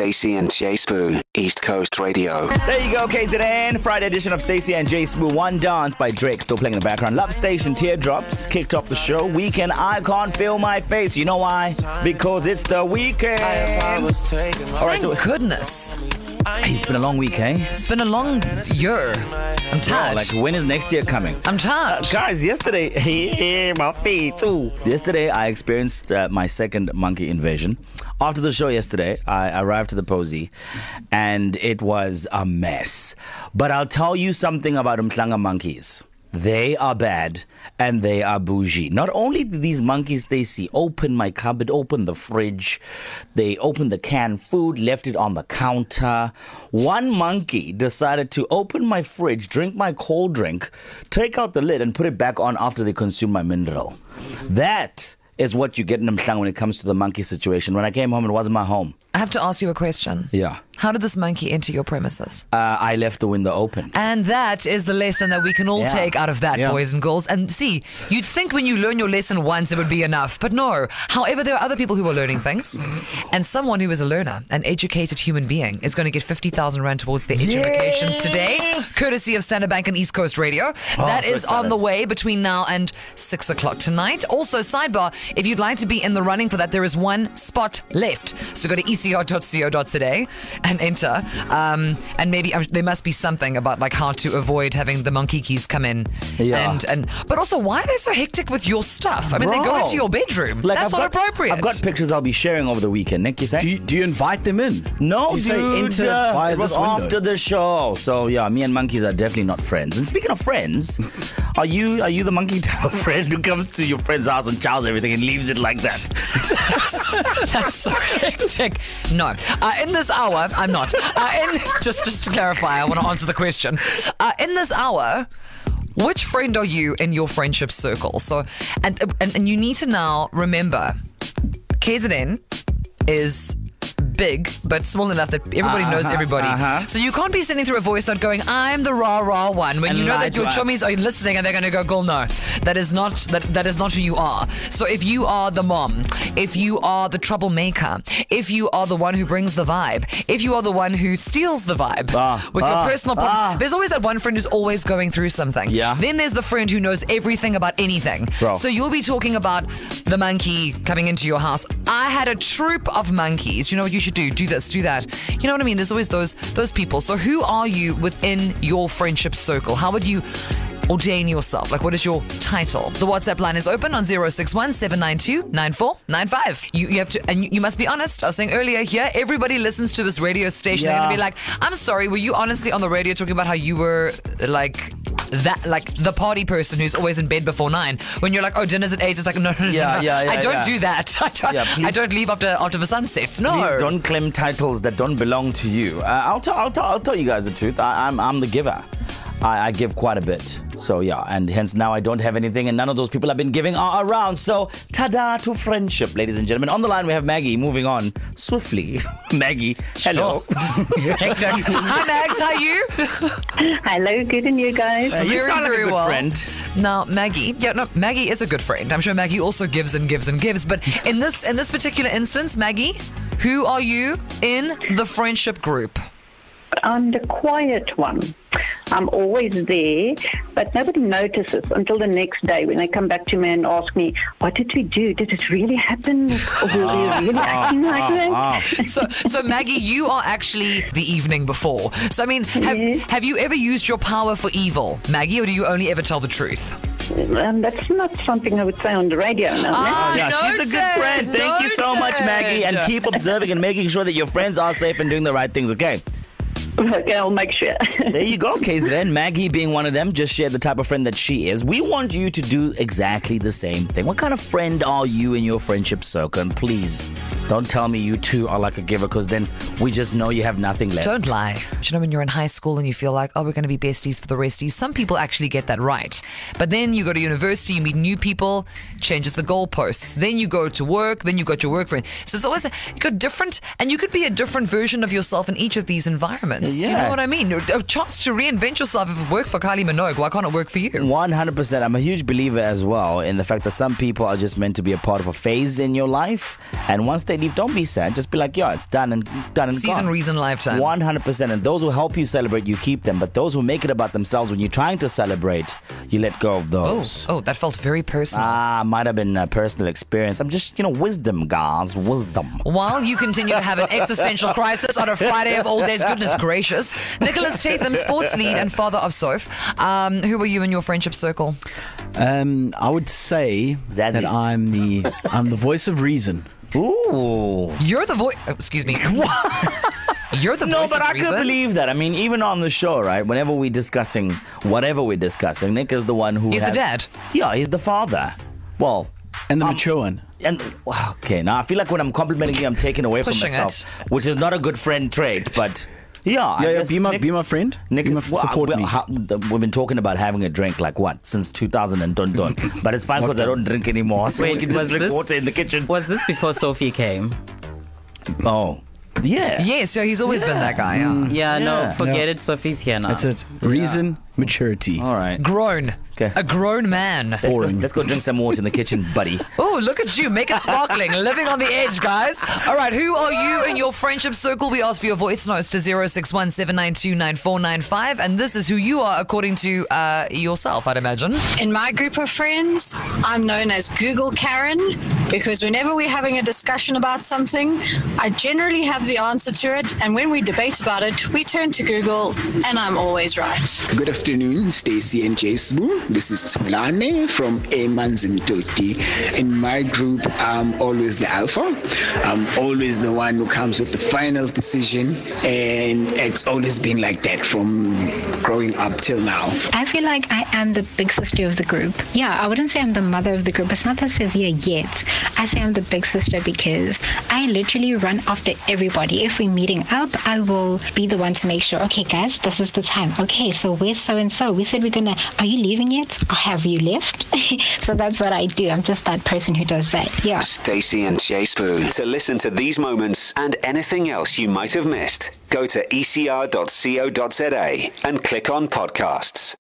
Stacey and Jay Sbu, East Coast Radio. There you go, KZN. Friday edition of Stacy and Jay Smooth. One Dance by Drake still playing in the background. Lovestation Teardrops kicked off the show. Weekend, I can't feel my face. You know why? Because it's the weekend. All right, so Thank goodness. it's been a long week, eh? It's been a long year. I'm Oh, tired. like when is next year coming? I'm tired. Guys, yesterday, my feet too. Yesterday, I experienced uh, my second monkey invasion. After the show yesterday, I arrived to the Posy, and it was a mess. But I'll tell you something about Umhlanga monkeys. They are bad and they are bougie. Not only did these monkeys, they see open my cupboard, open the fridge, they opened the canned food, left it on the counter. One monkey decided to open my fridge, drink my cold drink, take out the lid, and put it back on after they consume my mineral. That is what you get in Umhlanga when it comes to the monkey situation. When I came home, it wasn't my home. I have to ask you a question. Yeah. How did this monkey enter your premises? Uh, I left the window open. And that is the lesson that we can all Yeah. take out of that, Yeah. boys and girls. And see, you'd think when you learn your lesson once, it would be enough. But no. However, there are other people who are learning things. And someone who is a learner, an educated human being, is going to get 50,000 Rand towards their educations today, courtesy of Standard Bank and East Coast Radio. that Oh, so is on the way between now and 6 o'clock tonight. Also, sidebar, if you'd like to be in the running for that, there is one spot left. So go to E ecr.co.today and enter. Um, and maybe um, there must be something about like how to avoid having the monkey keys come in. Yeah. And, and but also, why are they so hectic with your stuff? I mean, they go into your bedroom. Like, That's I've not got, appropriate. I've got pictures I'll be sharing over the weekend. Nick, you say? Do you, do you invite them in? No, Do you say dude, enter uh, via it was this window? after the show. So yeah, me and monkeys are definitely not friends. And speaking of friends, are you are you the monkey type of friend who comes to your friend's house and chows everything and leaves it like that? That's so hectic. No, uh, in this hour, I'm not. Uh, in just just to clarify, I want to answer the question. Uh, in this hour. Which friend are you in your friendship circle? So, and and, and you need to now remember, KZN is big but small enough that everybody knows Uh-huh, everybody. uh-huh. So you can't be sending through a voice note going, "I'm the rah rah one," when And you know that your us. chummies are listening and they're going to go, "Girl, no, that is not that that is not who you are." So if you are the mom, if you are the troublemaker, if you are the one who brings the vibe, if you are the one who steals the vibe Ah, with ah, your personal problems, ah. there's always that one friend who's always going through something. Yeah. Then there's the friend who knows everything about anything. Bro. So you'll be talking about the monkey coming into your house. I had a troop of monkeys. You know what you should do? Do this, do that. You know what I mean? There's always those those people. So who are you within your friendship circle? How would you ordain yourself? Like what is your title? The WhatsApp line is open on 061 792 9495. You you have to and you, you must be honest. I was saying earlier here, everybody listens to this radio station. They're gonna be like, I'm sorry, were you honestly on the radio talking about how you were like that like the party person who's always in bed before nine. When you're like, oh, dinner's at eight, it's like, no, no, no, Yeah, no. yeah, yeah, I don't yeah. do that. I don't, Yeah, please- I don't leave after after the sunset. No. Please don't claim titles that don't belong to you. Uh, I'll, t- I'll, t- I'll tell you guys the truth. I- I'm, I'm the giver. I-, I give quite a bit. So, yeah, and hence now I don't have anything, and none of those people I've been giving are around. So, ta da to friendship, ladies and gentlemen. On the line, we have Maggie moving on swiftly. Maggie, hello. Hectic. Hi, Max. How are you? Hello, good and you guys? Uh, you Very, sound like a good well. friend. Now, Maggie. Yeah, no, Maggie is a good friend. I'm sure Maggie also gives and gives and gives. But in this in this particular instance, Maggie, who are you in the friendship group? I'm the quiet one. I'm always there, but nobody notices until the next day when they come back to me and ask me, What did we do? Did it really happen? Or were we really acting like that? Ah, So, so Maggie, you are actually the evening before. So, I mean, have, Yes. have you ever used your power for evil, Maggie, or do you only ever tell the truth? Um, that's not something I would say on the radio. No, Ah, yeah, she's a good friend. Thank you so much, Maggie. And keep observing and making sure that your friends are safe and doing the right things, okay? Okay, I'll make sure. There you go, KZN. Maggie being one of them, just shared the type of friend that she is. We want you to do exactly the same thing. What kind of friend are you in your friendship circle? And please, don't tell me you two are like a giver, because then we just know you have nothing left. Don't lie. You know when you're in high school and you feel like, oh, we're going to be besties for the resties? Some people actually get that right. But then you go to university, you meet new people, changes the goalposts. Then you go to work, then you got your work friend. So it's always, a, you got different, and you could be a different version of yourself in each of these environments. You Yeah. know what I mean? A chance to reinvent yourself. If it worked for Kylie Minogue, why can't it work for you? 100%. I'm a huge believer as well in the fact that some people are just meant to be a part of a phase in your life. And once they leave, don't be sad. Just be like, yeah, it's done and done and Season, gone. reason, lifetime. 100%. And those who help you celebrate, you keep them. But those who make it about themselves when you're trying to celebrate, you let go of Oh, those. oh, that felt very personal. Ah, might have been a personal experience. I'm just, you know, wisdom, guys. Wisdom. While you continue to have an existential crisis on a Friday of all days, goodness gracious. Nicholas Tatham, sports lead and father of Soph. Um, who were you in your friendship circle? Um, I would say Zaddy. that I'm the I'm the voice of reason. Ooh. You're the voice. Oh, excuse me. You're the No, voice but of I reason. could believe that. I mean, even on the show, right? Whenever we're discussing whatever we're discussing, Nick is the one who He's the dad. Yeah, he's the father. Well, And the Um, mature one. and okay, now I feel like when I'm complimenting you, I'm taking away from Pushing myself, which is not a good friend trait. But yeah, Yeah, yeah, be my Nick, be my friend. Nick, be my, well, support well, me. how- we've been talking about having a drink like what since 2000 and dun dun. But it's fine because I don't drink anymore, so we Wait, can just was drink this- water in the kitchen. Was this before Sophie came? Oh, yeah. Yeah, so he's always been that guy. Yeah. Yeah, Yeah. no, forget it. Sophie's here now. That's it. Reason, maturity. All right. Grown. Okay. A grown man. Let's go, Boring. let's go drink some water in the kitchen, buddy. Oh, look at you. Make it sparkling. Living on the edge, guys. All right. Who are you in your friendship circle? We ask for your voice notes to 061 792 And this is who you are according to uh, yourself, I'd imagine. In my group of friends, I'm known as Google Karen because whenever we're having a discussion about something, I generally have the answer to it. And when we debate about it, we turn to Google, and I'm always right. Good afternoon, Stacy and Jason. This is Tulane from Amanzimtoti. In my group, I'm always the alpha. I'm always the one who comes with the final decision, and it's always been like that from growing up till now. I feel like I am the big sister of the group. Yeah, I wouldn't say I'm the mother of the group. It's not that severe yet. I say I'm the big sister because I literally run after everybody. If we're meeting up, I will be the one to make sure, okay, guys, this is the time. Okay, so where's so and so? We said we're gonna, are you leaving yet? Or have you left? so that's what I do. I'm just that person who does that. Yeah. Stacy and Jay Sbu. To listen to these moments and anything else you might have missed, go to ecr.co.za and click on podcasts.